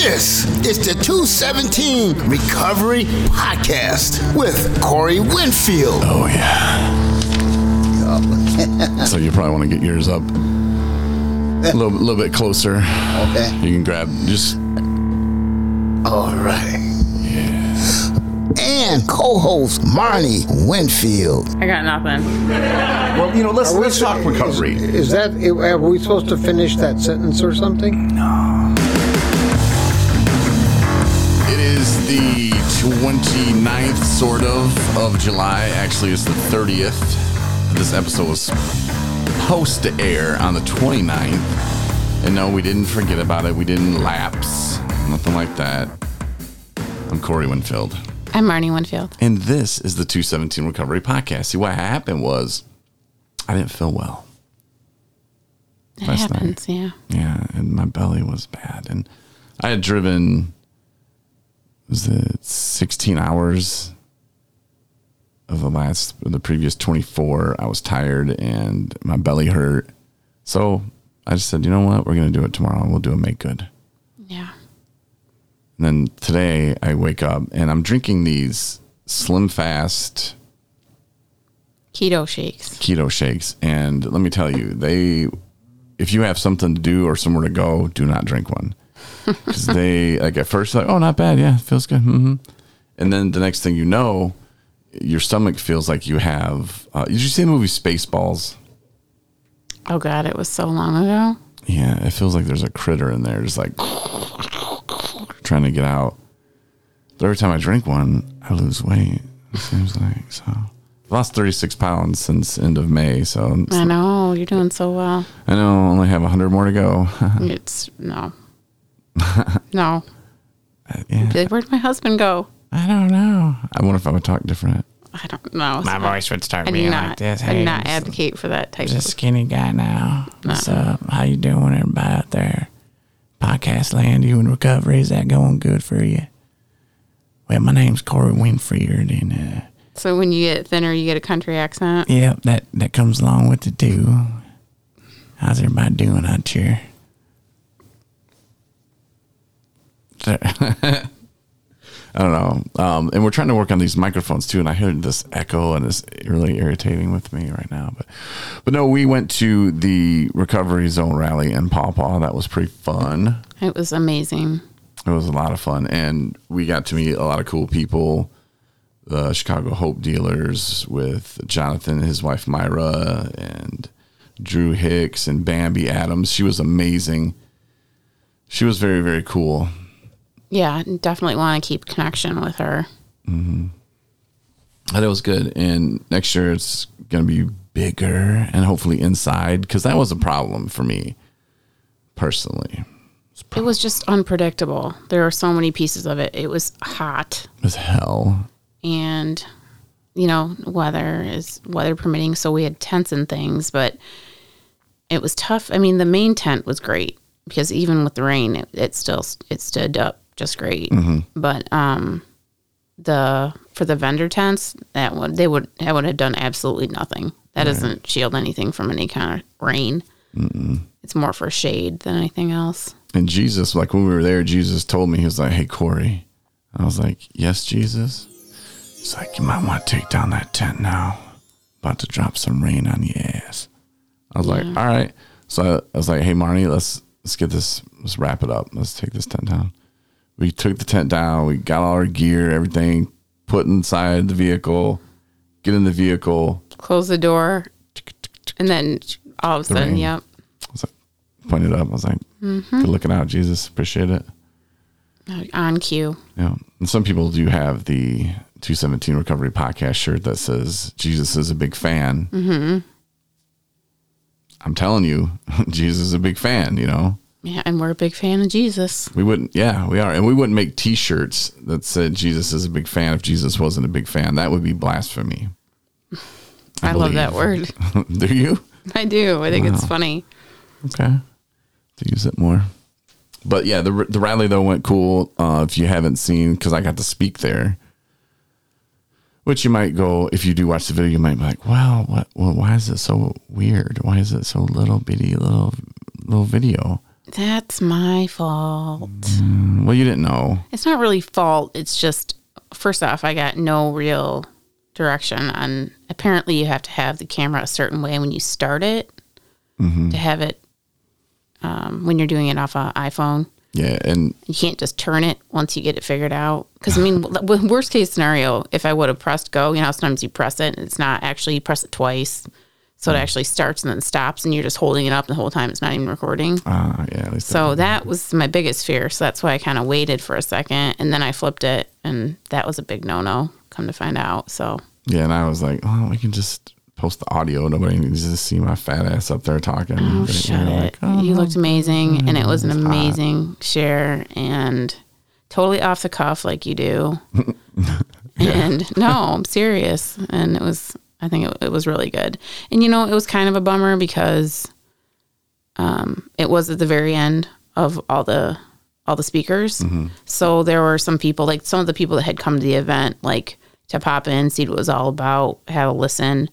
This is the 217 Recovery Podcast with Corey Winfield. Oh yeah. so you probably want to get yours up a little, little bit closer. Okay. You can grab just All right. And co-host Marnie Winfield. I got nothing. well, you know, let's Are let's talk recovery. Is, is that? Are we supposed to finish that sentence or something? It 29th, sort of, of July. Actually, it's the 30th. This episode was supposed to air on the 29th. And no, we didn't forget about it. We didn't lapse. Nothing like that. I'm Corey Winfield. I'm Marnie Winfield. And this is the 217 Recovery Podcast. See, what happened was I didn't feel well. It Last night. happens, yeah. Yeah, and my belly was bad. And I had driven, was it 16 hours of the last, the previous 24. I was tired and my belly hurt. So I just said, you know what? We're going to do it tomorrow. We'll do a make good. Yeah. And then today I wake up and I'm drinking these Slim Fast Keto shakes. keto shakes. And let me tell you, they, if you have something to do or somewhere to go, do not drink one. Because they, like at first, like, oh, not bad. Yeah, feels good. mm-hmm. And then the next thing you know, your stomach feels like you have. Uh, did you see the movie Spaceballs? Oh God, it was so long ago. Yeah, it feels like there's a critter in there, just like trying to get out. But every time I drink one, I lose weight. It seems like so. I've lost 36 pounds since end of May, so I know you're doing so well. I know I only have 100 more to go. It's no, no. yeah, Like, Where'd my husband go? I don't know. I wonder if I would talk different. I don't know. My voice would start I being do like not. this. I Hey, do not advocate for that type Just a of. skinny guy now. What's up? How you doing, everybody out there? Podcast land, you in recovery? Is that going good for you? Well, my name's Corey Winfield, and uh, So when you get thinner, you get a country accent. yeah, that that comes along with it too. How's everybody doing out here? I don't know. Um, and we're trying to work on these microphones too. And I heard this echo and it's really irritating with me right now. But, but no, we went to the Recovery Zone rally in Paw Paw. That was pretty fun. It was amazing. It was a lot of fun, and we got to meet a lot of cool people. The Chicago Hope dealers with Jonathan, and his wife Myra, and Drew Hicks and Bambi Adams. She was amazing. She was very very cool. Yeah, definitely want to keep connection with her. Mm-hmm. And it was good. And next year it's going to be bigger and hopefully inside because that was a problem for me personally. It was just unpredictable. There were so many pieces of it. It was hot. It was hell. and you know weather is weather permitting so we had tents and things but it was tough i mean the main tent was great because even with the rain it, it still it stood up just great but um the for the vendor tents that would they would that would have done absolutely nothing that doesn't shield anything from any kind of rain it's more for shade than anything else And Jesus, like when we were there, Jesus told me, he was like, Hey, Corey. I was like, Yes, Jesus. He's like, You might want to take down that tent now. About to drop some rain on your ass. I was like, All right. So I, I was like, Hey, Marnie, let's let's get this, let's wrap it up. Let's take this tent down. We took the tent down. We got all our gear, everything put inside the vehicle, get in the vehicle. close the door and then all of a sudden yep I was like, pointed up. I was like, Good looking out, Jesus. Appreciate it. on cue Yeah. And some people do have the 217 Recovery Podcast shirt that says Jesus is a big fan. Mm-hmm. I'm telling you, Jesus is a big fan, you know? Yeah and we're a big fan of jesus We wouldn't, yeah, we are. And we wouldn't make t shirts that said Jesus is a big fan if Jesus wasn't a big fan. That would be blasphemy. I, love that word. do you? I do. I think it's funny. Okay. To use it more. But yeah, the the rally though went cool. Uh, if you haven't seen, because I got to speak there, which you might go if you do watch the video, you might be like, "Wow, what? Well, why is it so weird? Why is it so little bitty little little video?" That's my fault. Well, you didn't know. It's not really fault. It's just first off, I got no real direction on. Apparently, you have to have the camera a certain way when you start it to have it um, when you're doing it off an iPhone. Yeah, and You can't just turn it once you get it figured out. Because I mean, worst case scenario, if I would have pressed go, you know, sometimes you press it and it's not actually you press it twice, so it actually starts and then stops, and you're just holding it up the whole time. It's not even recording. uh, yeah, at least So that was my biggest fear. So that's why I kind of waited for a second and then I flipped it and that was a big no no, come to find out. So yeah, and I was like, oh, we can just post the audio. Nobody needs to see my fat ass up there talking. oh, But shut you're it. like, oh, you looked amazing and it was an hot. amazing share and totally off the cuff like you do. And no, I'm serious. And it was, I think it, it was really good. And you know, it was kind of a bummer because um, it was at the very end of all the all the speakers. So there were some people, like some of the people that had come to the event, like to pop in, see what it was all about, have a listen.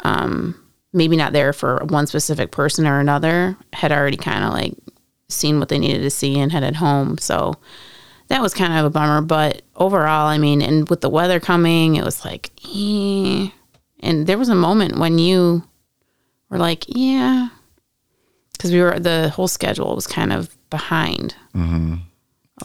Um, maybe not there for one specific person or another, had already kind of like seen what they needed to see and headed home. So that was kind of a bummer. But overall, I mean, and with the weather coming, it was like, eh. And there was a moment when you were like, yeah, because we were the whole schedule was kind of behind. Mm-hmm.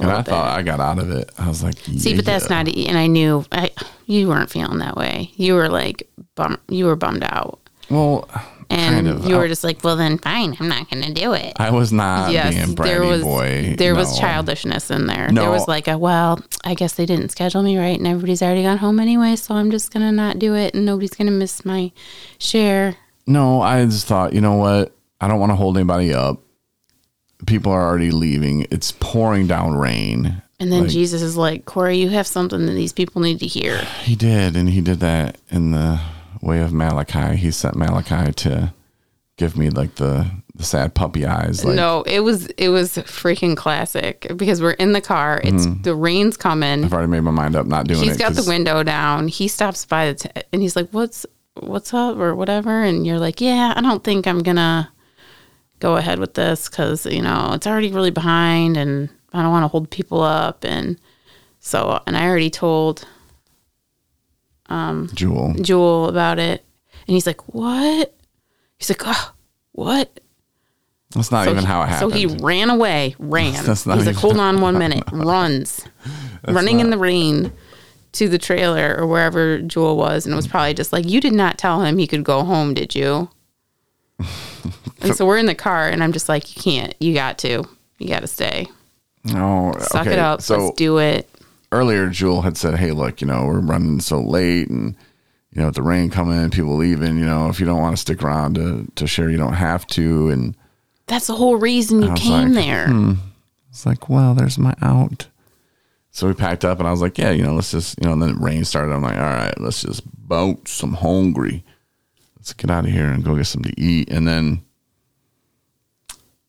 and I thought I got out of it. I was like, See, but that's not. And I knew I, you weren't feeling that way. You were like bum. You were bummed out, well, and kind of. you were just like, "Well, then fine. I'm not going to do it." I was not yes, being bratty there was boy. there was childishness in there. No. There was like a well, I guess they didn't schedule me right, and everybody's already gone home anyway, so I'm just gonna not do it, and nobody's gonna miss my share. No, I just thought, you know what? I don't want to hold anybody up. People are already leaving. It's pouring down rain. And then Like- Jesus is like, Corey, you have something that these people need to hear. He did, and he did that in the way of Malachi. He sent Malachi to give me like the the sad puppy eyes. Like, no, it was it was freaking classic because we're in the car. It's mm-hmm. the rain's coming. I've already made my mind up not doing He's it. She's got the window down. He stops by the t- and he's like, "What's what's up?" or whatever. And you're like, "Yeah, I don't think I'm gonna go ahead with this because you know it's already really behind, and I don't want to hold people up." And so, and I already told Um, Jewel. Jewel about it, and he's like, "What?" He's like, "Oh, what?" That's not So even he- how it happened. So he ran away, ran. That's not He's like, even- hold on one minute, runs, running in the rain to the trailer or wherever Jewel was, and it was probably just like, you did not tell him he could go home, did you? and so we're in the car, and I'm just like, you can't, you got to, you got to stay, no, suck okay. it up, So let's do it. Earlier, Jewel had said, "Hey, look, you know, we're running so late, and you know, with the rain coming, people leaving. You know, if you don't want to stick around to to share, you don't have to." And That's the whole reason you came like, there. Hmm. it's like, well, there's my out. So we packed up, and I was like, yeah, you know, let's just, you know, and then it rain started. I'm like, all right, let's just bounce. I'm hungry. Let's get out of here and go get something to eat. And then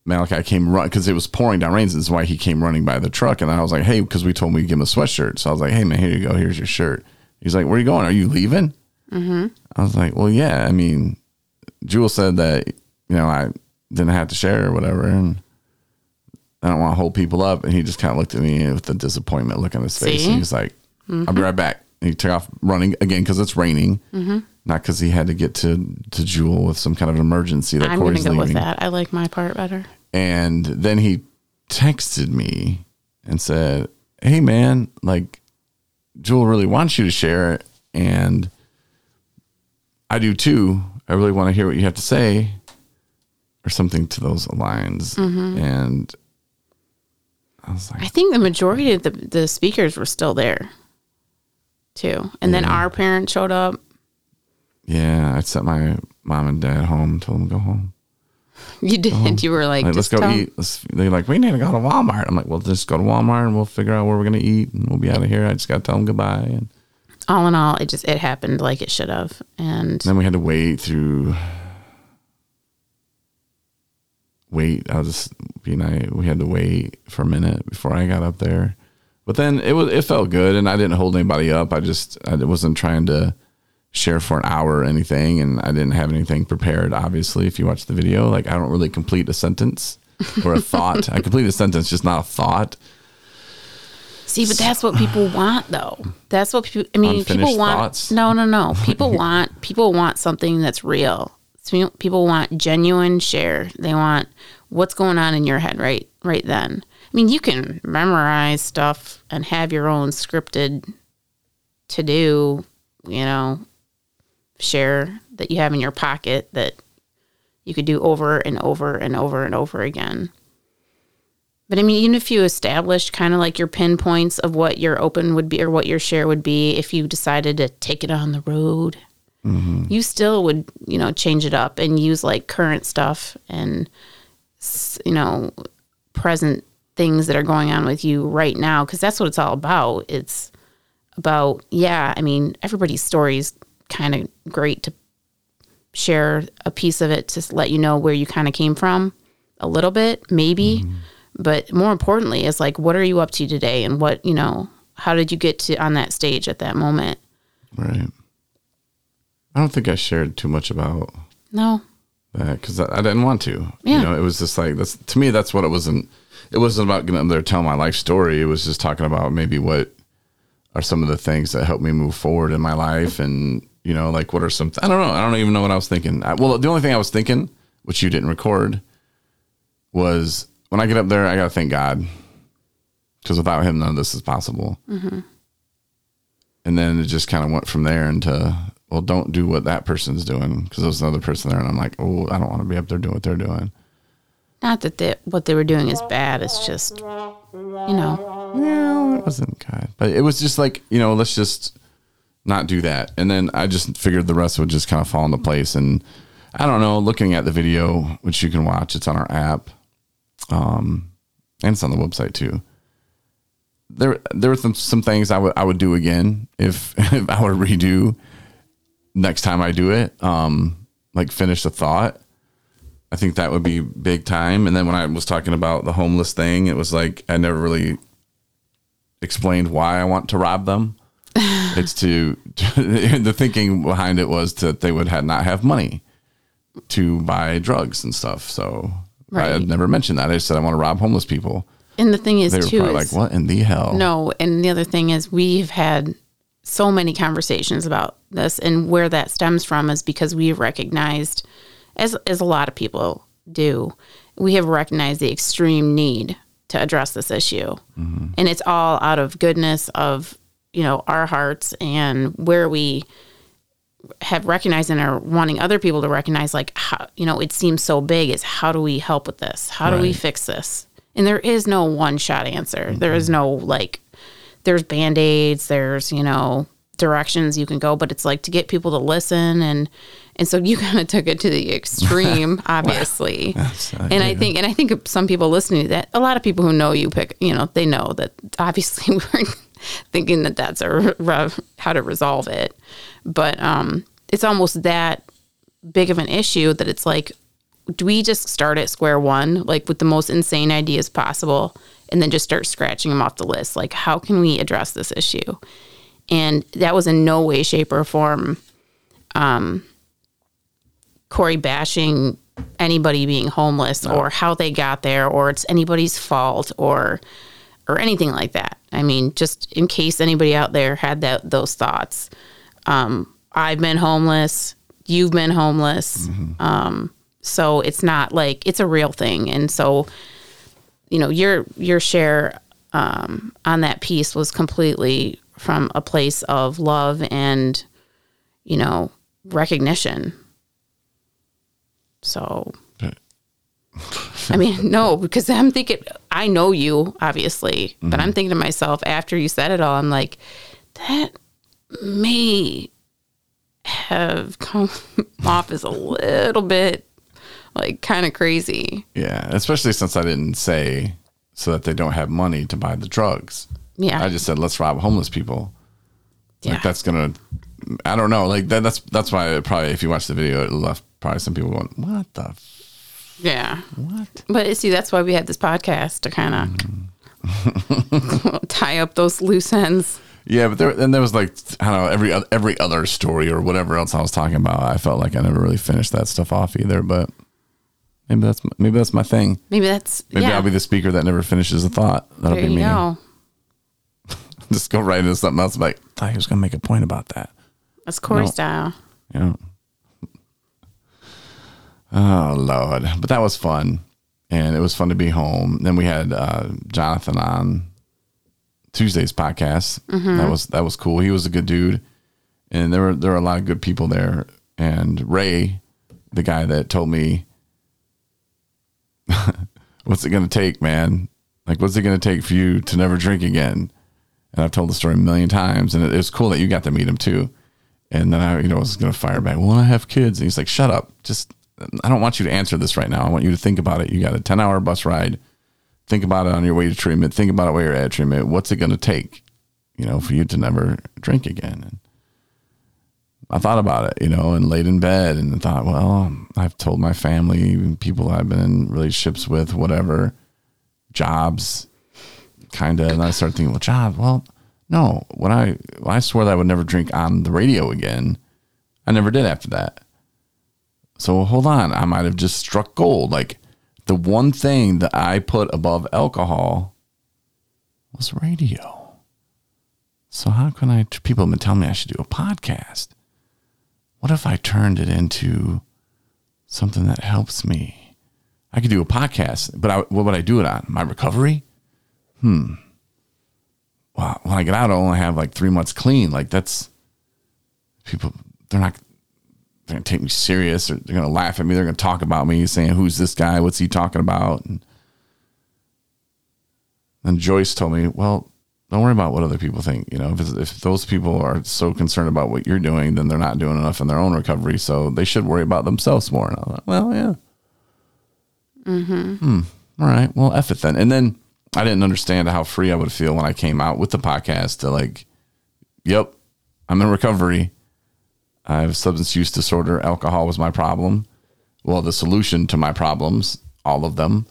Malachi came run because it was pouring down rain. This is why he came running by the truck. And I was like, hey, because we told him we give him a sweatshirt. So I was like, hey, man, here you go. Here's your shirt. He's like, where are you going? Are you leaving? Mm-hmm. I was like, well, yeah. I mean, Jewel said that, you know, I didn't have to share or whatever. And I don't want to hold people up. And he just kind of looked at me with a disappointment look on his face. See? And he's like, I'll be right back. And he took off running again because it's raining, not because he had to get to, to Jewel with some kind of emergency that I'm Corey's go leaving. with that. I like my part better. And then he texted me and said, Hey, man, like, Jewel really wants you to share it. And I do too. I really want to hear what you have to say, or something to those lines. Mm-hmm. And I was like, I think the majority of the, the speakers were still there too. And then our parents showed up. Yeah, I sent my mom and dad home, told them to go home. You did. You were like, Like, let's go tell- eat. Let's, they're like, we need to go to Walmart. I'm like, well, just go to Walmart and we'll figure out where we're going to eat and we'll be out of here. I just got to tell them goodbye. And all in all, it just it happened like it should have, and then we had to wait through wait i was just being i we had to wait for a minute before i got up there but then it was it felt good and i didn't hold anybody up i just i wasn't trying to share for an hour or anything and i didn't have anything prepared obviously if you watch the video like i don't really complete a sentence or a thought. I complete a sentence, just not a thought. See, but that's what people want, though. That's what people. I mean, people want. thoughts? No, no, no. People want. People want something that's real. So People want genuine share. They want what's going on in your head right, right then. I mean, you can memorize stuff and have your own scripted to do. You know, share that you have in your pocket that you could do over and over and over and over again. But I mean, even if you established kind of like your pinpoints of what your open would be or what your share would be, if you decided to take it on the road, mm-hmm. you still would, you know, change it up and use like current stuff and, you know, present things that are going on with you right now. Cause that's what it's all about. It's about, yeah, I mean, everybody's story is kind of great to share a piece of it to let you know where you kind of came from a little bit, maybe. Mm-hmm. But more importantly, is like, what are you up to today? And what, you know, how did you get to on that stage at that moment? Right. I don't think I shared too much about No. that because I, I didn't want to. Yeah. You know, it was just like that's to me. That's what it wasn't. It wasn't about getting up there telling my life story. It was just talking about maybe what are some of the things that helped me move forward in my life, and you know, like what are some. I don't know. I don't even know what I was thinking. I, well, the only thing I was thinking, which you didn't record, was when I get up there, I got to thank God because without Him, none of this is possible. Mm-hmm. And then it just kind of went from there into, well, don't do what that person's doing because there's another person there. And I'm like, oh, I don't want to be up there doing what they're doing. Not that they, what they were doing is bad. It's just, you know, No, it wasn't God. But it was just like, you know, let's just not do that. And then I just figured the rest would just kind of fall into place. And I don't know, looking at the video, which you can watch, it's on our app. Um, and it's on the website too. There, there were some, some things I would I would do again if, if I to redo next time I do it. Um, like finish the thought. I think that would be big time. And then when I was talking about the homeless thing, it was like I never really explained why I want to rob them. it's to, the thinking behind it was that they would have not have money to buy drugs and stuff. So I had never mentioned that. I just said I want to rob homeless people. and the thing is They were too, probably is, like, "What in the hell?" No, and the other thing is we've had so many conversations about this and where that stems from is because we've recognized as as a lot of people do, we have recognized the extreme need to address this issue. Mm-hmm. And it's all out of goodness of, you know, our hearts and where we have recognized and are wanting other people to recognize like how you know it seems so big is how do we help with this? How do we fix this? And there is no one shot answer. There is no like there's band-aids there's you know directions you can go but it's like to get people to listen and and so you kind of took it to the extreme obviously. uh, and i think and i think some people listening to that a lot of people who know you pick you know they know that obviously we're thinking that that's a how to resolve it. But um it's almost that big of an issue that it's like do we just start at square one like with the most insane ideas possible and then just start scratching them off the list? Like how can we address this issue? And that was in no way shape or form um corey bashing anybody being homeless or how they got there or it's anybody's fault or or anything like that. I mean just in case anybody out there had that those thoughts. Um i've been homeless. You've been homeless. Um so it's not like it's a real thing. And so you know your your share um, on that piece was completely from a place of love and you know recognition. So i mean no because i'm thinking i know you obviously but i'm mm-hmm. thinking to myself after you said it all i'm like that may have come off as a little bit like kind of crazy Yeah, especially since I didn't say so that they don't have money to buy the drugs. yeah I just said let's rob homeless people. yeah Like that's gonna. I don't know. Like that, that's that's why it probably if you watch the video, it left uh, probably some people going, "What the Yeah. what?" But see, that's why we had this podcast to kind of mm. tie up those loose ends. Yeah, but there and there was like I don't know every every other story or whatever else I was talking about. I felt like I never really finished that stuff off either. But Maybe that's maybe that's my thing. Maybe that's Maybe yeah. I'll be the speaker that never finishes a thought. That'll there be me. go. Just go right into something else. Like thought he was gonna make a point about that. That's Corey No. style. Yeah. Oh Lord, but that was fun, and it was fun to be home. Then we had uh, Jonathan on Tuesday's podcast. That was that was cool. He was a good dude, and there were there were a lot of good people there. And Ray, the guy that told me, "What's it going to take, man? Like, what's it going to take for you to never drink again?" And I've told the story a million times, and it, it was cool that you got to meet him too. And then I, you know, was going to fire back. Well, I have kids, and he's like, "Shut up! Just, I don't want you to answer this right now. I want you to think about it. You got a ten-hour bus ride. Think about it on your way to treatment. Think about it while you're at treatment. What's it going to take, you know, for you to never drink again?" And I thought about it, you know, and laid in bed and thought, well, I've told my family, people I've been in relationships with, whatever, jobs, kind of. And I started thinking, well, job, well, no. When I when I swore that I would never drink on the radio again, I never did after that. So hold on, I might have just struck gold. Like the one thing that I put above alcohol was radio. So how can I? People have been telling me I should do a podcast. What if I turned it into something that helps me? I could do a podcast, but I, what would I do it on? My recovery? Hmm. Well, when I get out, I only have like three months clean. Like that's people. They're not. They're gonna take me serious. Or they're gonna laugh at me. They're gonna talk about me, saying, "Who's this guy? What's he talking about?" And then Joyce told me, "Well, don't worry about what other people think. You know, if, it's- if those people are so concerned about what you're doing, then they're not doing enough in their own recovery. So they should worry about themselves more. And I was like, well, yeah. Mm-hmm. Hmm. All right. Well, F it then. And then I didn't understand how free I would feel when I came out with the podcast to like, yep, I'm in recovery. I have substance use disorder. Alcohol was my problem. Well, the solution to my problems, all of them,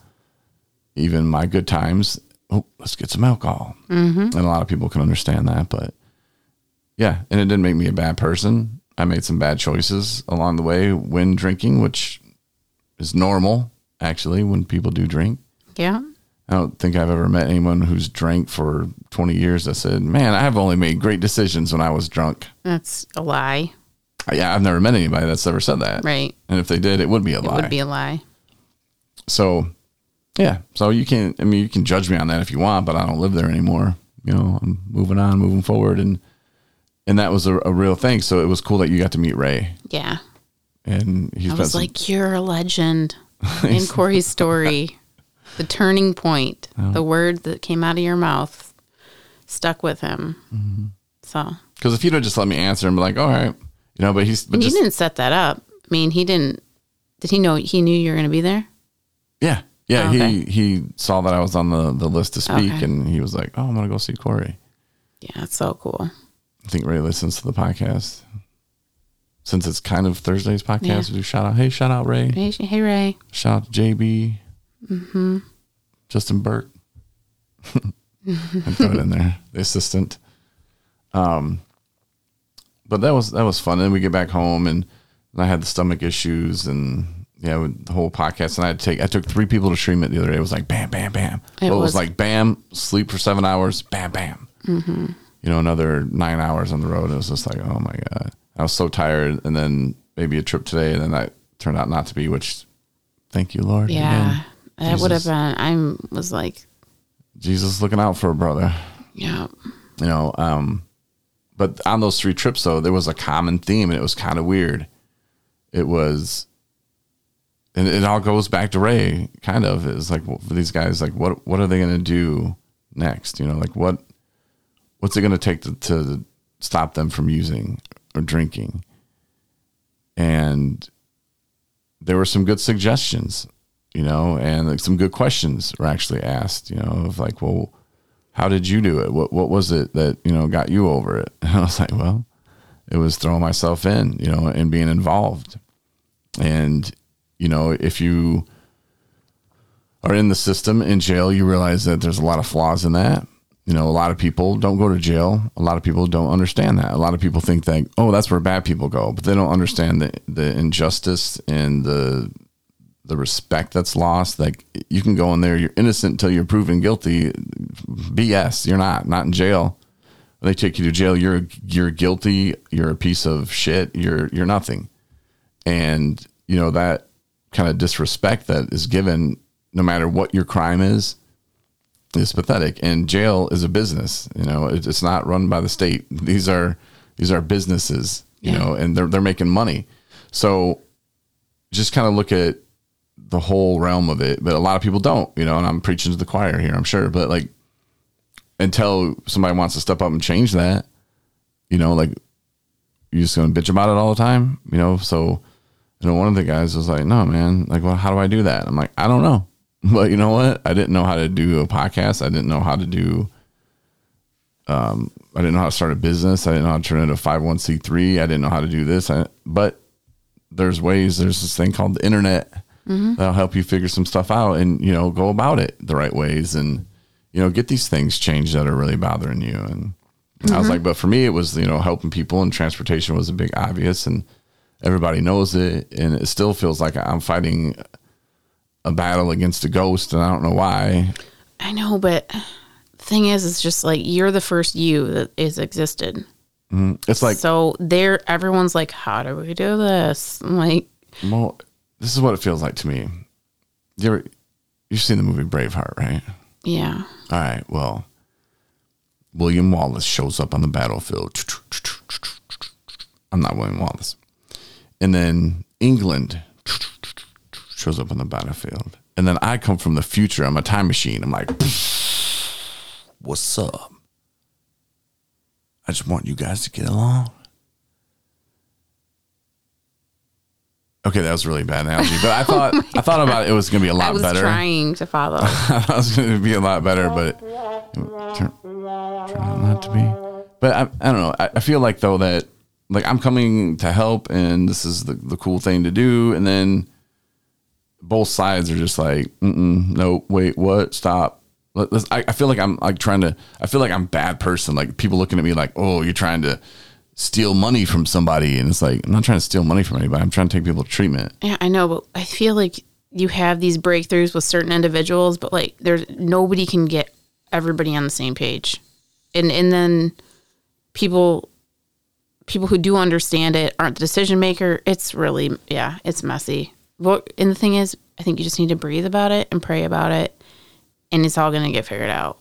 even my good times. Oh, let's get some alcohol. Mm-hmm. And a lot of people can understand that, but yeah, and it didn't make me a bad person. I made some bad choices along the way when drinking, which is normal actually when people do drink. Yeah. I don't think I've ever met anyone who's drank for 20 years that said, "Man, I've only made great decisions when I was drunk." That's a lie. Yeah, I've never met anybody that's ever said that. Right. And if they did, it would be a It lie. would be a lie. so yeah so you can i mean you can judge me on that if you want but i don't live there anymore you know i'm moving on moving forward and and that was a, a real thing so it was cool that you got to meet ray Yeah. and he's I was some- like, you're a legend in Corey's story. The turning point, Oh. the word that came out of your mouth stuck with him. Mm-hmm. So, because if you'd have just let me answer and be like all right you know but he's but and just didn't set that up. I mean, he didn't, did he know he knew you were going to be there? yeah yeah Oh, okay. he he saw that i was on the the list to speak Okay. and he was like oh i'm gonna go see corey Yeah, it's so cool. i think ray listens to the podcast since it's kind of thursday's podcast Yeah. we do shout out hey shout out ray Hey, hey Ray. Shout out to JB. Mm-hmm. Justin Burke. I throw it in there. The assistant. Um, but that was that was fun. And then we get back home and I had the stomach issues and yeah, with the whole podcast. And I had to take I took three people to stream it the other day. It was like bam, bam, bam. It well, it was was- like bam, sleep for seven hours, bam, bam. Mm-hmm. You know, another nine hours on the road. It was just like, oh my god, I was so tired. And then maybe a trip today, and then that turned out not to be. Which, thank you, Lord. Yeah. again. That would have been, I was like, Jesus looking out for a brother. yeah. You know, um, but on those three trips though, there was a common theme, and it was kind of weird. It was, and it all goes back to Ray. Kind of, it was like for these guys, like what what are they going to do next? You know, like what what's it going to take to, to stop them from using or drinking? And there were some good suggestions, you know, and like some good questions were actually asked, you know, of like, well, how did you do it? What what was it that you know got you over it? And I was like, well, it was throwing myself in, you know, and being involved. And you know, if you are in the system in jail, you realize that there's a lot of flaws in that. You know, a lot of people don't go to jail. A lot of people don't understand that. A lot of people think that, oh, that's where bad people go, but they don't understand the, the injustice and the the respect that's lost. Like you can go in there, you're innocent until you're proven guilty. BS. You're not. Not in jail. When they take you to jail, you're you're guilty. You're a piece of shit. You're you're nothing. And you know that kind of disrespect that is given, no matter what your crime is, is pathetic. And jail is a business. You know, it's not run by the state. These are these are businesses. You know, and they're they're making money. So just kind of look at the whole realm of it. But a lot of people don't. You know, and I'm preaching to the choir here. I'm sure, but like until somebody wants to step up and change that, you know, like you're just gonna bitch about it all the time. You know, so you know, one of the guys was like, "No, man. Like, well, how do I do that?" I'm like, "I don't know." But you know what? I didn't know how to do a podcast. I didn't know how to do. Um, I didn't know how to start a business. I didn't know how to turn into c three. I didn't know how to do this. I, but there's ways. There's this thing called the internet Mm-hmm. that'll help you figure some stuff out and you know go about it the right ways and you know get these things changed that are really bothering you. And I was mm-hmm. like, but for me, it was you know helping people and transportation was a big obvious and everybody knows it and it still feels like I'm fighting a battle against a ghost and I don't know why. I know, but thing is, it's just like you're the first you that is existed. Mm-hmm. It's like so there, everyone's like, "How do we do this?" I'm like, well, this is what it feels like to me. You ever you've seen the movie Braveheart, right? yeah, All right. Well, William Wallace shows up on the battlefield. I'm not William Wallace. And then England shows up on the battlefield. And then I come from the future. I'm a time machine. I'm like, what's up? I just want you guys to get along. Okay, that was really bad analogy, but I thought oh I thought about it, it was going to be a lot better. I was better. trying to follow. I was going to be a lot better, but it turn, out not to be. But I, I don't know. I, I feel like though that like I'm coming to help, and this is the the cool thing to do, and then both sides are just like, Mm-mm, no, wait, what? Stop. Let- let's- I, I feel like I'm like trying to. I feel like I'm bad person. Like people looking at me like, oh, you're trying to steal money from somebody, and it's like I'm not trying to steal money from anybody. I'm trying to take people to treatment. Yeah, I know, but I feel like you have these breakthroughs with certain individuals, but like there's nobody can get everybody on the same page. And and then people people who do understand it aren't the decision maker. It's really yeah, it's messy. What and the thing is, I think you just need to breathe about it and pray about it and it's all gonna get figured out.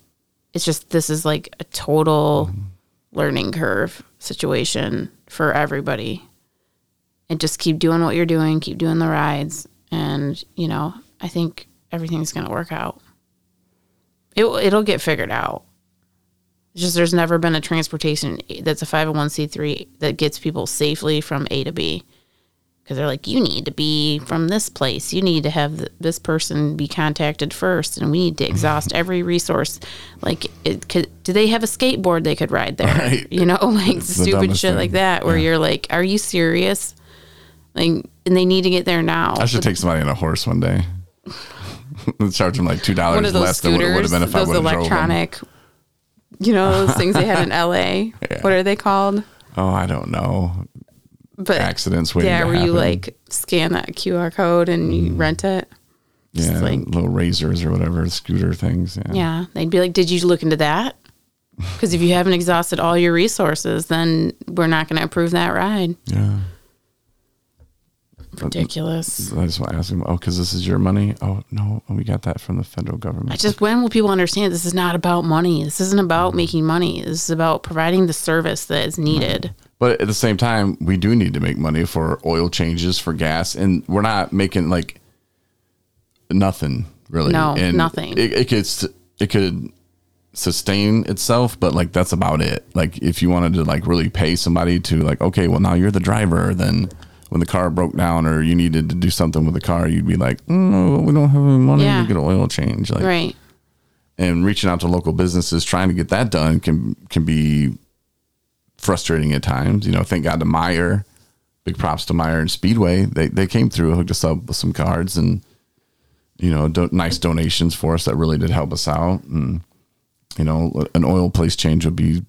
It's just this is like a total mm-hmm. Learning curve situation for everybody and just keep doing what you're doing, keep doing the rides, and you know, I think everything's gonna work out. It it'll get figured out. It's just there's never been a transportation that's a 501c3 that gets people safely from A to B. Because they're like, you need to be from this place. You need to have th- this person be contacted first, and we need to exhaust mm-hmm. every resource. Like, it could, do they have a skateboard they could ride there? Right. You know, like It's stupid shit thing. like that, where you're like, are you serious? Like, and they need to get there now. I should take somebody on a horse one day. Charge them like two dollars those less than what it would have been if I would have drove them. electronic, you know, those things they had in LA. What are they called? Oh, I don't know. But Accidents waiting yeah, where you like scan that QR code and you mm. rent it. Just Yeah, like- little razors or whatever, scooter things. Yeah. Yeah, they'd be like, "Did you look into that?" Because if you haven't exhausted all your resources, then we're not going to approve that ride. Yeah. Ridiculous. I just want to ask him, oh, because this is your money? Oh, no, we got that from the federal government. I just when will people understand this is not about money? This isn't about mm. making money. This is about providing the service that is needed. But at the same time, we do need to make money for oil changes, for gas, and we're not making like nothing really. No, and nothing. It, it could it could sustain itself, but like that's about it. Like if you wanted to like really pay somebody to like, okay, well now you're the driver, then when the car broke down or you needed to do something with the car, you'd be like, "Mm, we don't have any money Yeah. to get an oil change. Like, Right. and reaching out to local businesses trying to get that done can can be frustrating at times. You know, thank God to Meijer. Big props to Meijer and Speedway. They they came through, hooked us up with some cards and you know, do, nice donations for us that really did help us out. And you know, an oil place change would be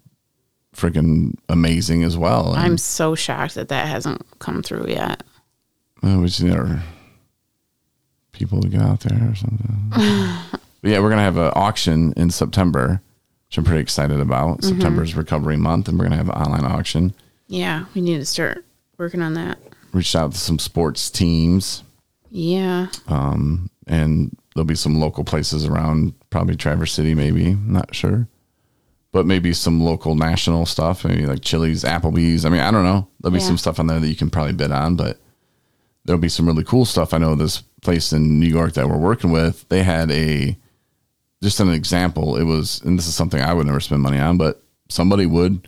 freaking amazing as well. And, I'm so shocked that that hasn't come through yet. uh, we just need our people to get out there or something. yeah, we're gonna have an auction in September, which I'm pretty excited about. Mm-hmm. September's recovery month, and we're gonna have an online auction. Yeah, we need to start working on that. Reached out to some sports teams, Yeah. Um, and there'll be some local places around, probably Traverse City, maybe. Not sure. But maybe some local national stuff, maybe like Chili's, Applebee's. I mean, I don't know. There'll be Yeah. some stuff on there that you can probably bid on, but there'll be some really cool stuff. I know this place in New York that we're working with, they had a just an example. It was, and this is something I would never spend money on, but somebody would.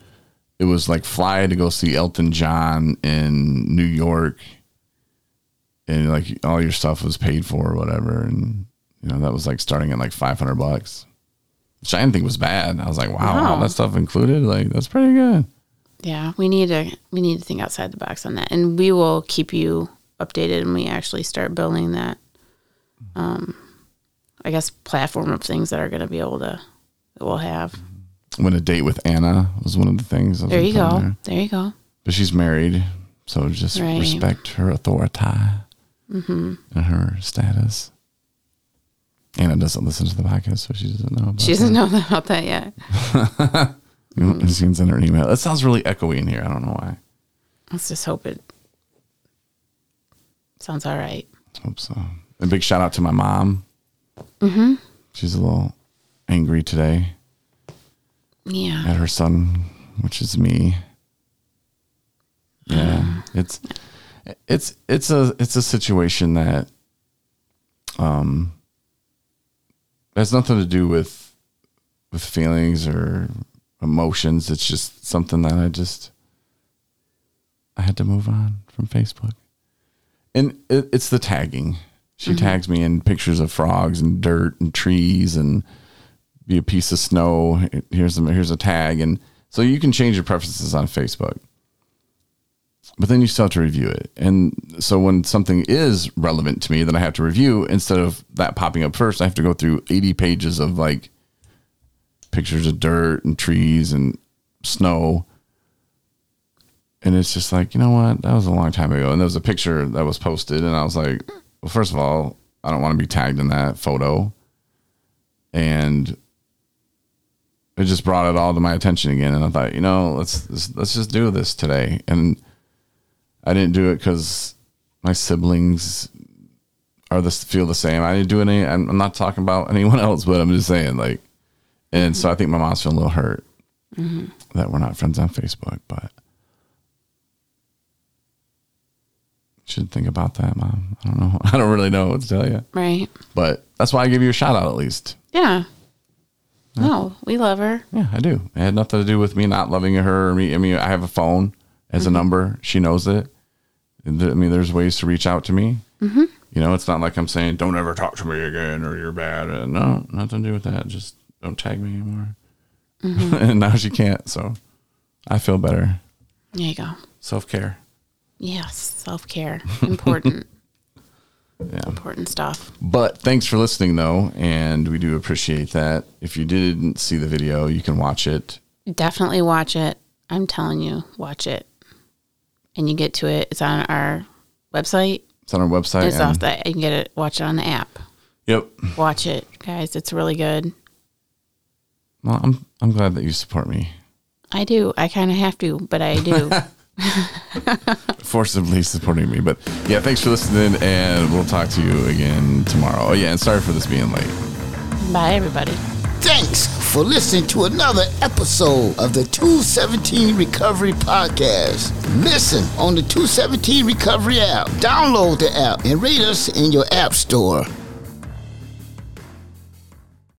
It was like fly to go see Elton John in New York, and like all your stuff was paid for or whatever, and you know that was like starting at like five hundred bucks, which I didn't think was bad. I was like, wow, Wow. all that stuff included, like that's pretty good. Yeah, we need to we need to think outside the box on that, and we will keep you updated. And we actually start building that, um, I guess, platform of things that are going to be able to that we'll have. Went a date with Anna was one of the things. I There you go. there. There you go. But she's married, so just Right. respect her authority Mm-hmm. and her status. Anna doesn't listen to the podcast, so she doesn't know. About She doesn't know about that yet. that. You can send her an email. It sounds really echoey in here. I don't know why. Let's just hope it sounds all right. Hope so. A big shout out to my mom. Mm-hmm. She's a little angry today Yeah. at her son, which is me. Yeah, it's it's it's a it's a situation that um has nothing to do with with feelings or emotions. It's just something that I just I had to move on from Facebook. And it, it's the tagging. She mm-hmm. tags me in pictures of frogs and dirt and trees and be a piece of snow. Here's a, here's a tag, and so you can change your preferences on Facebook, but then you still have to review it. And so when something is relevant to me that I have to review, instead of that popping up first, I have to go through 80 pages of like pictures of dirt and trees and snow. And it's just like, you know what? That was a long time ago. And there was a picture that was posted, and I was like, well, first of all, I don't want to be tagged in that photo. And it just brought it all to my attention again. And I thought, you know, let's let's, let's just do this today. And I didn't do it because my siblings are this feel the same. I didn't do any. I'm I'm not talking about anyone else, but I'm just saying like. And so I think my mom's feeling a little hurt mm-hmm. that we're not friends on Facebook, but should think about that, mom. I don't know. I don't really know what to tell you, Right. but that's why I give you a shout out at least. Yeah. No, we love her. Yeah, I do. It had nothing to do with me not loving her or me. I mean, I have a phone as a number. She knows it. I mean, there's ways to reach out to me. Mm-hmm. You know, it's not like I'm saying, don't ever talk to me again or you're bad. Uh, no, nothing to do with that. Just don't tag me anymore. and now she can't. So I feel better. There you go. Self care. Yes, self care. Important. Yeah. important stuff. But thanks for listening, though. And we do appreciate that. If you didn't see the video, you can watch it. Definitely watch it. I'm telling you, watch it. And you get to it. It's on our website. It's on our website. It's and- off that. You can get it. Watch it on the app. Yep. Watch it, guys. It's really good. Well, I'm, I'm glad that you support me. I do. I kind of have to, but I do. forcibly supporting me. But yeah, thanks for listening, and we'll talk to you again tomorrow. Oh yeah, and sorry for this being late. Bye, everybody. Thanks for listening to another episode of the 217 Recovery Podcast. Listen on the 217 Recovery app. Download the app and rate us in your app store.